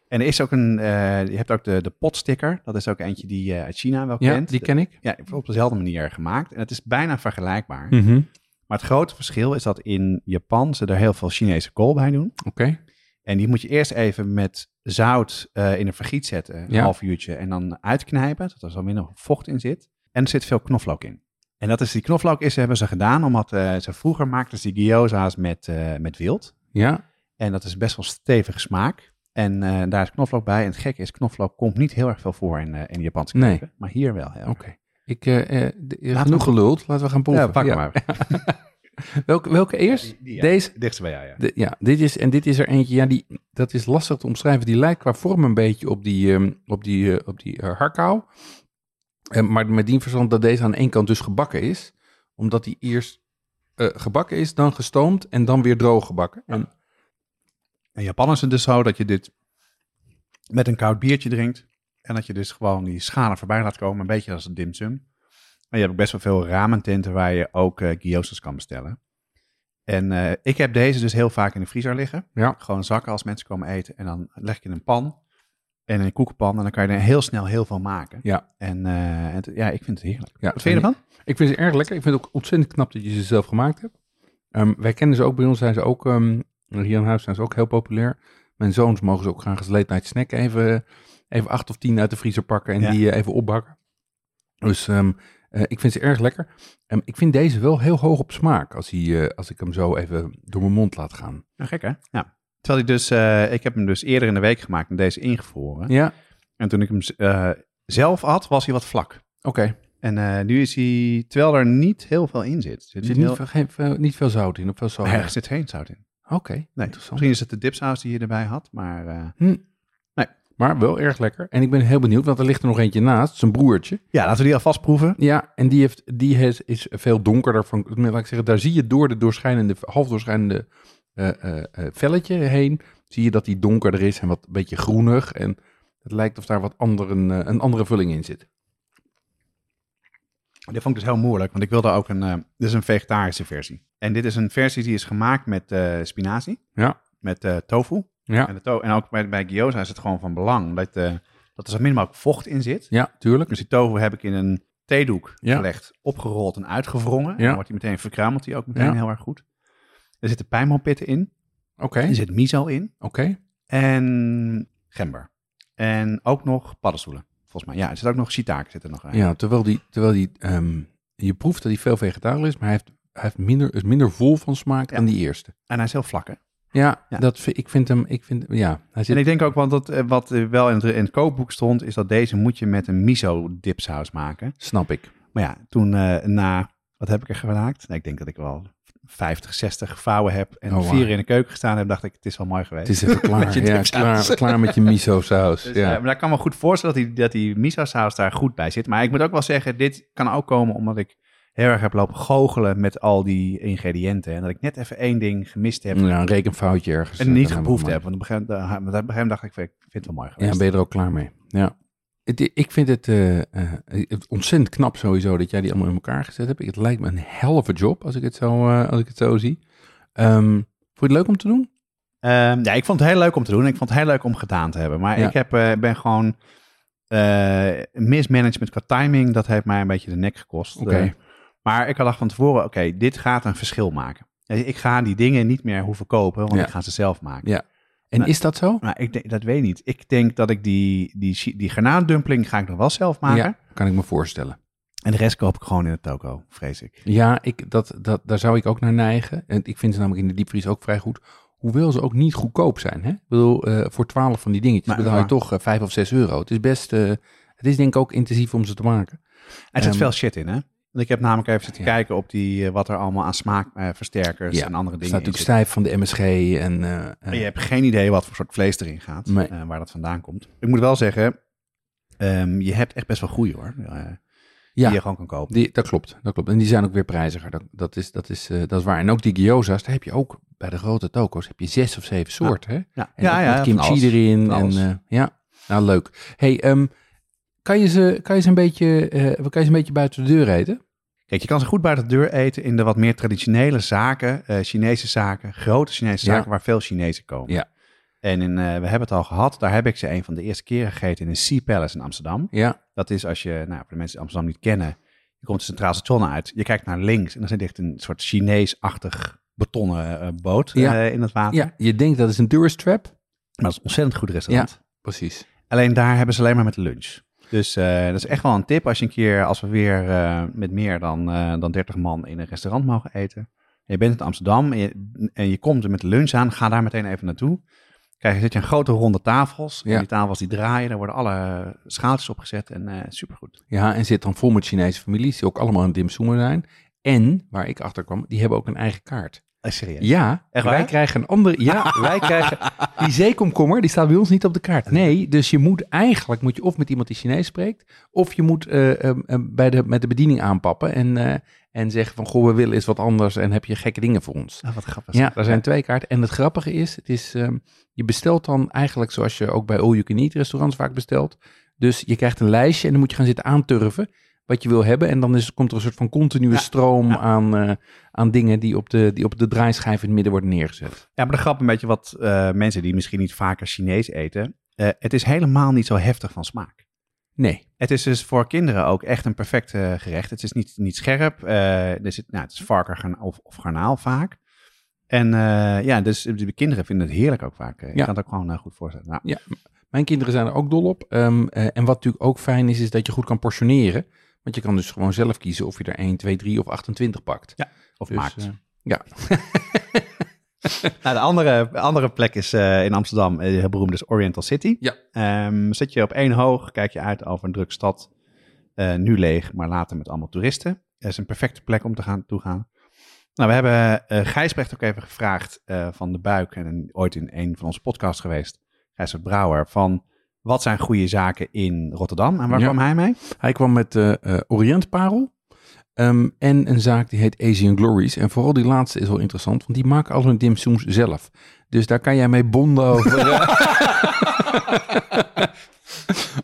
En er is ook een, eh, je hebt ook de, de potsticker. Dat is ook eentje die je uit China wel Ja, kent. die ken ik. Ja, op dezelfde manier gemaakt. En het is bijna vergelijkbaar. Mhm. Maar het grote verschil is dat in Japan ze er heel veel Chinese kool bij doen. Oké. En die moet je eerst even met zout eh, in een vergiet zetten, een Ja. half uurtje. En dan uitknijpen, zodat er zo minder vocht in zit. En er zit veel knoflook in. En dat is, die knoflook is, hebben ze gedaan, omdat eh, ze vroeger maakten ze die gyoza's met, eh, met wild. Ja. En dat is best wel stevige smaak. En eh, daar is knoflook bij. En het gekke is, knoflook komt niet heel erg veel voor in, eh, in de Japanse Nee. keuken. Maar hier wel Oké. Ik, eh, eh, de- we- genoeg geluld. Laten we gaan proeven. Ja, pak Ja. maar. Welke, welke eerst? Die- die, ja. Deze? Dichtst bij jou, ja. De- ja, dit is, en dit is er eentje, ja, die, dat is lastig te omschrijven. Die lijkt qua vorm een beetje op die, ehm, op die, op die harkau. Eh, maar met die verstand dat deze aan één kant dus gebakken is. Omdat die eerst eh, gebakken is, dan gestoomd en dan weer droog gebakken. En, In Japan is het dus zo dat je dit met een koud biertje drinkt. En dat je dus gewoon die schalen voorbij laat komen. Een beetje als een dimsum. En je hebt ook best wel veel ramententen waar je ook eh gyozas kan bestellen. En ik heb deze dus heel vaak in de vriezer liggen. ja, Gewoon zakken als mensen komen eten. En dan leg ik in een pan. En in een koekenpan. En dan kan je er heel snel heel veel maken. ja, En eh, het- ja, ik vind het heerlijk. ja. Wat vind je ervan? Ik vind ze erg lekker. Ik vind het ook ontzettend knap dat je ze zelf gemaakt hebt. Ehm, wij kennen ze ook bij ons, zijn ze ook, ehm, hier in huis zijn ze ook heel populair. Mijn zoons mogen ze ook graag als late night snack even, even acht of tien uit de vriezer pakken en Ja. die eh, even opbakken. Dus ehm, eh, ik vind ze erg lekker. Ehm, ik vind deze wel heel hoog op smaak als, hij, als ik hem zo even door mijn mond laat gaan. Nou, gek hè? Ja. Terwijl hij dus, eh, ik heb hem dus eerder in de week gemaakt en deze ingevroren. Ja, En toen ik hem eh, zelf had, was hij wat vlak. oké. En eh, nu is hij, terwijl er niet heel veel in zit. Zit, zit niet, heel, veel, geen, veel- niet veel zout in of veel zout. Nee, er zit geen zout in. Oké, Nee, misschien is het de dipsaus die je erbij had, maar eh, Maar wel erg lekker. En ik ben heel benieuwd, want er ligt er nog eentje naast, zijn broertje. ja, laten we die alvast proeven. Ja, en die, heeft, die heeft, is veel donkerder. Van, laat ik zeggen, daar zie je door de doorschijnende, half doorschijnende eh, velletje heen, zie je dat die donkerder is en wat een beetje groenig. En het lijkt of daar wat andere, eh, een andere vulling in zit. Dit vond ik dus heel moeilijk, want ik wilde ook een, eh, dit is een vegetarische versie. En dit is een versie die is gemaakt met eh, spinazie, Ja, met eh, tofu. ja, En, de to en ook bij, bij gyoza is het gewoon van belang dat, eh, dat er zo min mogelijk vocht in zit. ja, tuurlijk. Dus die tofu heb ik in een theedoek Ja. gelegd, opgerold en uitgewrongen. En Ja. dan wordt hij meteen verkruimelt hij ook meteen Ja. heel erg goed. Er zitten pijnmanpitten in, Oké, er zit miso in oké. en gember. En ook nog paddenstoelen, volgens mij. Ja, er zit ook nog shiitake zit er nog aan. Ja, terwijl die, terwijl die ehm, je proeft dat hij veel vegetarisch is, maar hij heeft, hij heeft minder, is minder vol van smaak Ja. dan die eerste. En hij is heel vlak, hè? Ja, Ja. Dat, ik vind hem, ik vind, ja, hij zit, En ik denk ook, want dat, eh, wat wel in het, in het kookboek stond, is dat deze moet je met een miso dipsaus maken. snap ik. Maar ja, toen eh, na, wat heb ik er gemaakt? Nou, ik denk dat ik wel 50, 60 vouwen heb en Oh, wow. vier in de keuken gestaan heb, dacht ik, het is wel mooi geweest. Het is even klaar. Ja, klaar, klaar met je miso saus. Dus, ja. eh, maar ik kan me goed voorstellen dat die, dat die miso saus daar goed bij zit. Maar ik moet ook wel zeggen, dit kan ook komen omdat ik heel erg heb lopen goochelen met al die ingrediënten. En dat ik net even één ding gemist heb Ja, een rekenfoutje ergens. en eh, niet dan geproefd heb. Want op een gegeven moment- op een gegeven moment dacht ik, ik vind het wel mooi we geweest. Ja, ben je er ook klaar mee. Ja. Het- ik vind het, eh, eh, het ontzettend knap sowieso dat jij die allemaal in elkaar gezet hebt. Het lijkt me een helve job als ik het zo, eh, als ik het zo zie. Ehm, vond je het leuk om te doen? Ehm, ja, ik vond het heel leuk om te doen. Ik vond het heel leuk om gedaan te hebben. Maar Ja. ik heb, ben gewoon mismanagement qua timing. Dat heeft mij een beetje de nek gekost. Oké. Eh, maar ik had dacht van tevoren, oké, dit gaat een verschil maken. Ik ga die dingen niet meer hoeven kopen, want Ja. ik ga ze zelf maken. Ja. En Nee. is dat zo? Maar ik denk, dat weet ik niet. Ik denk dat ik die, die, die garnalendumpling ga ik nog wel zelf maken. Ja, kan ik me voorstellen. En de rest koop ik gewoon in de toko, vrees ik. Ja, ik, dat, dat, daar zou ik ook naar neigen. En ik vind ze namelijk in de diepvries ook vrij goed. Hoewel ze ook niet goedkoop zijn. Hè? Ik bedoel, eh, voor twaalf van die dingetjes Maar- betaal je maar- toch eh, vijf of zes euro. Het is best, eh, het is denk ik ook intensief om ze te maken. Er zit Ehm, veel shit in, hè? Want ik heb namelijk even zitten Ja. kijken op die, eh, wat er allemaal aan smaakversterkers Ja, en andere dingen staat natuurlijk stijf van de MSG en... eh, eh, je hebt geen idee wat voor soort vlees erin gaat, Nee. waar dat vandaan komt. Ik moet wel zeggen, ehm, je hebt echt best wel goeie hoor, ja, die je gewoon kan kopen. die, dat klopt. Dat klopt. En die zijn ook weer prijziger. Dat, dat, is, dat, is, dat is waar. En ook die gyoza's, daar heb je ook bij de grote toko's heb je zes of zeven soorten. Hè? Ja, En met van kimchi erin. En, ja, nou leuk. Hey, ehm, kan, je ze, kan, je ze een beetje, eh, kan je ze een beetje buiten de deur eten? Kijk, je kan ze goed buiten de deur eten in de wat meer traditionele zaken, eh, Chinese zaken, grote Chinese Ja. zaken waar veel Chinezen komen. Ja. En in, eh, we hebben het al gehad, daar heb ik ze een van de eerste keren gegeten in een Sea Palace in Amsterdam. Ja, Dat is als je, nou, voor de mensen die Amsterdam niet kennen, je komt het Centraal Station uit, je kijkt naar links en dan zit echt een soort Chinees-achtig betonnen boot Ja. in het water. ja, je denkt dat is een tourist trap? Maar dat is een ontzettend goed restaurant. Precies. Alleen daar hebben ze alleen maar met de lunch. Dus eh, dat is echt wel een tip als je een keer, als we weer eh, met meer dan, eh, dan 30 man in een restaurant mogen eten. En je bent in Amsterdam en je, en je komt er met de lunch aan, ga daar meteen even naartoe. Kijk, er zit je een grote ronde tafels. En Ja. die tafels die draaien, daar worden alle schaaltjes opgezet en supergoed. Ja, en zit dan vol met Chinese families die ook allemaal een dimsummer zijn. En, waar ik achter kwam, die hebben ook een eigen kaart. Eh, serieus? Ja, Echt wij waar? krijgen een andere. Ja, wij krijgen. Die zeekomkommer, die staat bij ons niet op de kaart. Nee, dus je moet eigenlijk moet je of met iemand die Chinees spreekt, of je moet eh, eh, bij de, met de bediening aanpappen en, en zeggen van, goh, we willen eens wat anders en heb je gekke dingen voor ons. Ah, wat grappig. Ja, er zijn twee kaarten. En het grappige is, het is ehm, je bestelt dan eigenlijk zoals je ook bij All You Can Eat restaurants vaak bestelt. Dus je krijgt een lijstje en dan moet je gaan zitten aanturven wat je wil hebben. En dan is, komt er een soort van continue Ja, stroom ja. Aan, eh, aan dingen die op, de, die op de draaischijf in het midden worden neergezet. Ja, maar de grap een beetje wat eh, mensen die misschien niet vaker Chinees eten. eh, het is helemaal niet zo heftig van smaak. Nee. Het is dus voor kinderen ook echt een perfect gerecht. Het is niet, niet scherp. er zit, nou, het is varken of, of garnaal vaak. En ja, dus de kinderen vinden het heerlijk ook vaak. eh. Ik Ja. kan het ook gewoon goed voorstellen. Nou, Mijn kinderen zijn er ook dol op. Ehm, eh, en wat natuurlijk ook fijn is, is dat je goed kan portioneren. Want je kan dus gewoon zelf kiezen of je er 1, 2, 3 of 28 pakt. Ja, of Dus, maakt. eh, ja. Nou, de andere, andere plek is eh, in Amsterdam, eh, heel beroemd is Oriental City. Ja. Ehm, zit je op één hoog, kijk je uit over een drukke stad. Nu leeg, maar later met allemaal toeristen. Het is een perfecte plek om te gaan toe gaan. Nou, we hebben eh Gijsbrecht ook even gevraagd van de Buik. En ooit in een van onze podcasts geweest. Gijsbert Brouwer. Van wat zijn goede zaken in Rotterdam? En waar Ja. kwam hij mee? Hij kwam met eh, Oriëntparel. Ehm, en een zaak die heet Asian Glories. En vooral die laatste is wel interessant, want die maken al hun dimsums zelf. Dus daar kan jij mee bonden over, eh,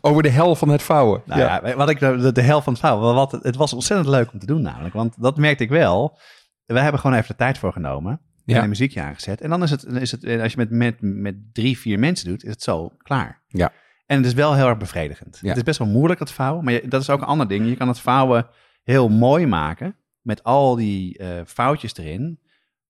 over de hel van het vouwen. Nou ja, wat ik de, de helft van het verhaal. Wat, het was ontzettend leuk om te doen namelijk. Want dat merkte ik wel. We hebben gewoon even de tijd voor genomen. Ja. En een muziekje aangezet. En dan is het, is het als je met, met, met drie, vier mensen doet, is het zo klaar. Ja. En het is wel heel erg bevredigend. Ja. Het is best wel moeilijk het vouwen. Maar je- dat is ook een ander ding. Je kan het vouwen heel mooi maken. Met al die eh, foutjes erin.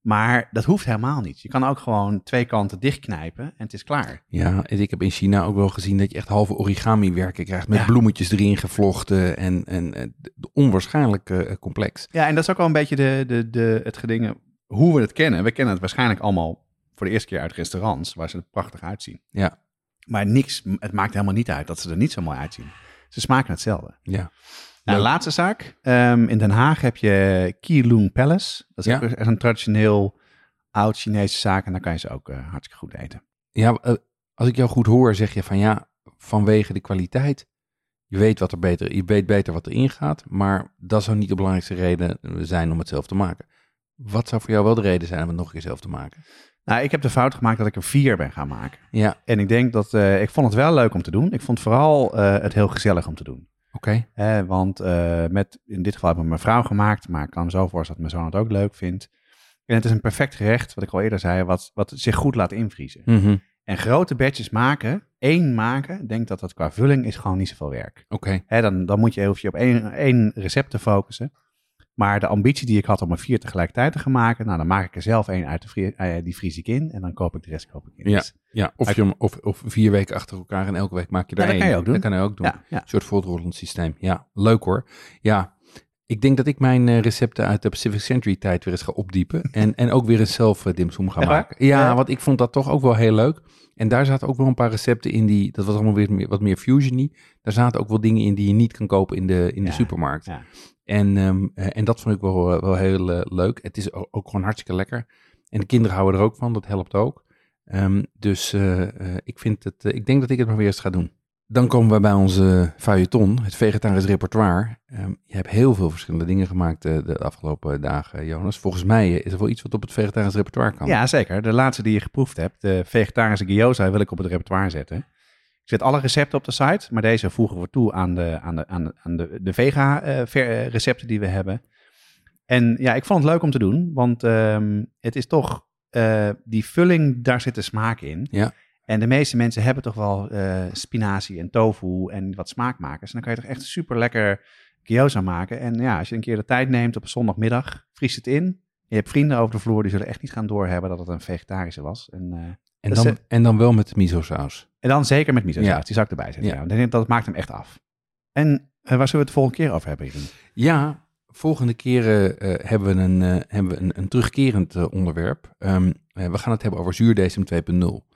Maar dat hoeft helemaal niet. Je kan ook gewoon twee kanten dichtknijpen en het is klaar. Ja, en ik heb in China ook wel gezien dat je echt halve origami werken krijgt. Met Ja. bloemetjes erin gevlochten en, en eh, onwaarschijnlijk eh, complex. Ja, en dat is ook wel een beetje de, de, de, het gedingen hoe we het kennen. We kennen het waarschijnlijk allemaal voor de eerste keer uit restaurants, waar ze er prachtig uitzien. Ja. Maar niks, het maakt helemaal niet uit dat ze er niet zo mooi uitzien. Ze smaken hetzelfde. Ja. Nou, laatste zaak. Ehm, in Den Haag heb je Keelung Palace. Dat is Ja. echt een traditioneel oud Chinese zaak. En daar kan je ze ook eh, hartstikke goed eten. Ja, eh, als ik jou goed hoor, zeg je van ja, vanwege de kwaliteit. Je weet, wat er beter, je weet beter wat erin gaat, maar dat zou niet de belangrijkste reden zijn om het zelf te maken. Wat zou voor jou wel de reden zijn om het nog een keer zelf te maken? Nou, ik heb de fout gemaakt dat ik er vier ben gaan maken. Ja, En ik denk dat, eh, ik vond het wel leuk om te doen. Ik vond vooral eh, het heel gezellig om te doen. oké. Want eh, met, in dit geval heb ik met mijn vrouw gemaakt, maar ik kan me zo voorstellen dat mijn zoon het ook leuk vindt. En het is een perfect gerecht, wat ik al eerder zei, wat, wat zich goed laat invriezen. Mhm. En grote batches maken, één maken, denk dat dat qua vulling is gewoon niet zoveel werk. Oké, Hè, dan, dan moet je, je op één, één recept te focussen. Maar de ambitie die ik had om er vier tegelijkertijd te gaan maken, nou dan maak ik er zelf één uit, de vrie- eh, die vries ik in en dan koop ik de rest koop ik in. Ja. Dus- ja. Of, je, of, of vier weken achter elkaar en elke week maak je er Ja, dat één. kan je ook doen. Dat kan je ook doen. ja, ja. Een soort voortrollend systeem. Ja, leuk hoor. Ja, ik denk dat ik mijn eh, recepten uit de Pacific Century tijd weer eens ga opdiepen. En, en ook weer eens zelf uh, dimsum gaan maken. Ja, Ja. want ik vond dat toch ook wel heel leuk. En daar zaten ook wel een paar recepten in die, dat was allemaal weer meer, wat meer fusiony. Daar zaten ook wel dingen in die je niet kan kopen in de, in de Ja, supermarkt. ja. En, ehm, eh, en dat vond ik wel, eh, wel heel eh, leuk. Het is ook, gewoon hartstikke lekker. En de kinderen houden er ook van, dat helpt ook. Ehm, dus eh, eh, ik, vind het, eh, ik denk dat ik het maar weer eens ga doen. Dan komen we bij onze feuilleton, het vegetarisch repertoire. Ehm, je hebt heel veel verschillende dingen gemaakt eh, de afgelopen dagen, Jonas. Volgens mij eh, is er wel iets wat op het vegetarisch repertoire kan. Ja, zeker. De laatste die je geproefd hebt, de vegetarische gyoza, wil ik op het repertoire zetten. Ik zet alle recepten op de site, maar deze voegen we toe aan de, aan de, aan de, aan de, de vega-recepten die we hebben. En ja, ik vond het leuk om te doen, want ehm, het is toch, eh, die vulling, daar zit de smaak in. Ja. En de meeste mensen hebben toch wel eh, spinazie en tofu en wat smaakmakers. En dan kan je toch echt super lekker gyoza maken. En ja, als je een keer de tijd neemt op een zondagmiddag, vries het in. Je hebt vrienden over de vloer, die zullen echt niet gaan doorhebben dat het een vegetarische was. En, eh, En, Dus, dan, eh, en dan wel met miso saus. en dan zeker met miso Ja. saus, die zou ik erbij zetten. Ja. Dat maakt hem echt af. En waar zullen we het de volgende keer over hebben, Jeroen? Ja, volgende keer hebben we een, hebben we een, een terugkerend onderwerp. Ehm, eh, we gaan het hebben over zuurdesem 2.0.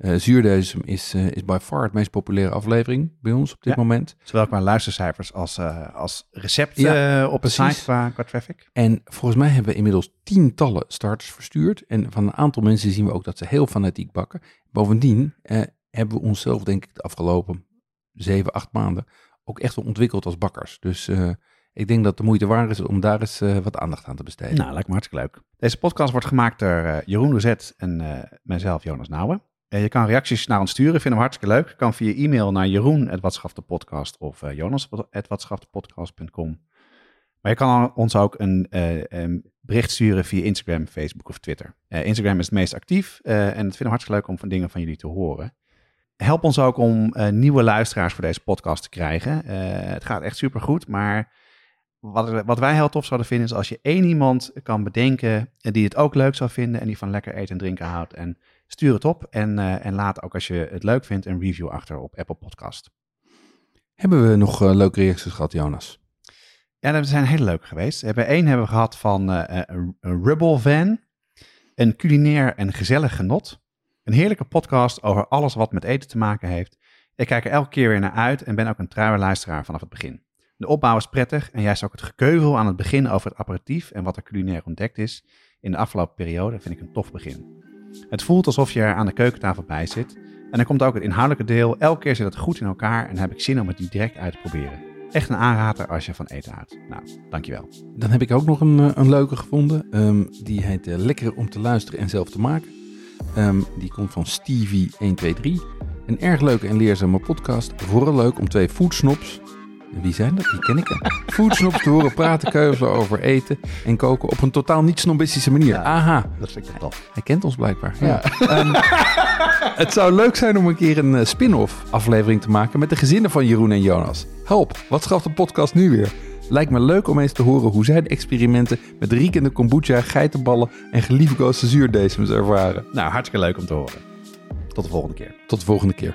Eh zuurdesem is, eh, is by far het meest populaire aflevering bij ons op dit Ja. moment. Zowel qua luistercijfers als, eh, als recept Ja, eh, op de precies. site qua, qua traffic. En volgens mij hebben we inmiddels tientallen starters verstuurd. En van een aantal mensen zien we ook dat ze heel fanatiek bakken. Bovendien hebben we onszelf, denk ik, de afgelopen zeven, acht maanden ook echt wel ontwikkeld als bakkers. Dus ik denk dat de moeite waard is om daar eens wat aandacht aan te besteden. Nou, lijkt me hartstikke leuk. Deze podcast wordt gemaakt door eh, Jeroen Rozet en mijzelf, Jonas Nouwen. Eh, je kan reacties naar ons sturen, vinden we hartstikke leuk. Kan via e-mail naar jeroen.watschaftepodcast of uh, jonas.watschaftepodcast.com. Maar je kan ons ook een, eh, een bericht sturen via Instagram, Facebook of Twitter. Eh, Instagram is het meest actief eh, en het vinden we hartstikke leuk om van dingen van jullie te horen. Help ons ook om eh, nieuwe luisteraars voor deze podcast te krijgen. Eh, het gaat echt supergoed, maar wat, wat wij heel tof zouden vinden is als je één iemand kan bedenken die het ook leuk zou vinden en die van lekker eten en drinken houdt. En stuur het op en, uh, en laat ook als je het leuk vindt een review achter op Apple Podcast. Hebben we nog uh, leuke reacties gehad, Jonas? Ja, er zijn hele leuke geweest. We hebben één hebben we gehad van uh, een, een Rebel Van. Een culinair en gezellig genot. Een heerlijke podcast over alles wat met eten te maken heeft. Ik kijk er elke keer weer naar uit en ben ook een trouwe luisteraar vanaf het begin. De opbouw is prettig en juist ook het gekeuvel aan het begin over het aperitief en wat er culinair ontdekt is in de afgelopen periode vind ik een tof begin. Het voelt alsof je er aan de keukentafel bij zit. En dan komt ook het inhoudelijke deel. Elke keer zit het goed in elkaar en heb ik zin om het direct uit te proberen. Echt een aanrader als je van eten houdt. Nou, dankjewel. Dan heb ik ook nog een, een leuke gevonden. Um, die heet uh, Lekker om te luisteren en zelf te maken. Um, die komt van Stevie123. Een erg leuke en leerzame podcast. Vooral leuk om twee foodsnops wie zijn dat? Die ken ik. Foodsnops te horen praten, keuvelen over eten en koken op een totaal niet snobistische manier. Ja, Aha. Dat vind ik tof. Hij kent ons blijkbaar. Ja. Ja. Um, het zou leuk zijn om een keer een uh, spin-off aflevering te maken met de gezinnen van Jeroen en Jonas. Help, wat schaft de podcast nu weer? Lijkt me leuk om eens te horen hoe zij de experimenten met riekende kombucha, geitenballen en geliefkoosde zuurdesems ervaren. Nou, hartstikke leuk om te horen. Tot de volgende keer. Tot de volgende keer.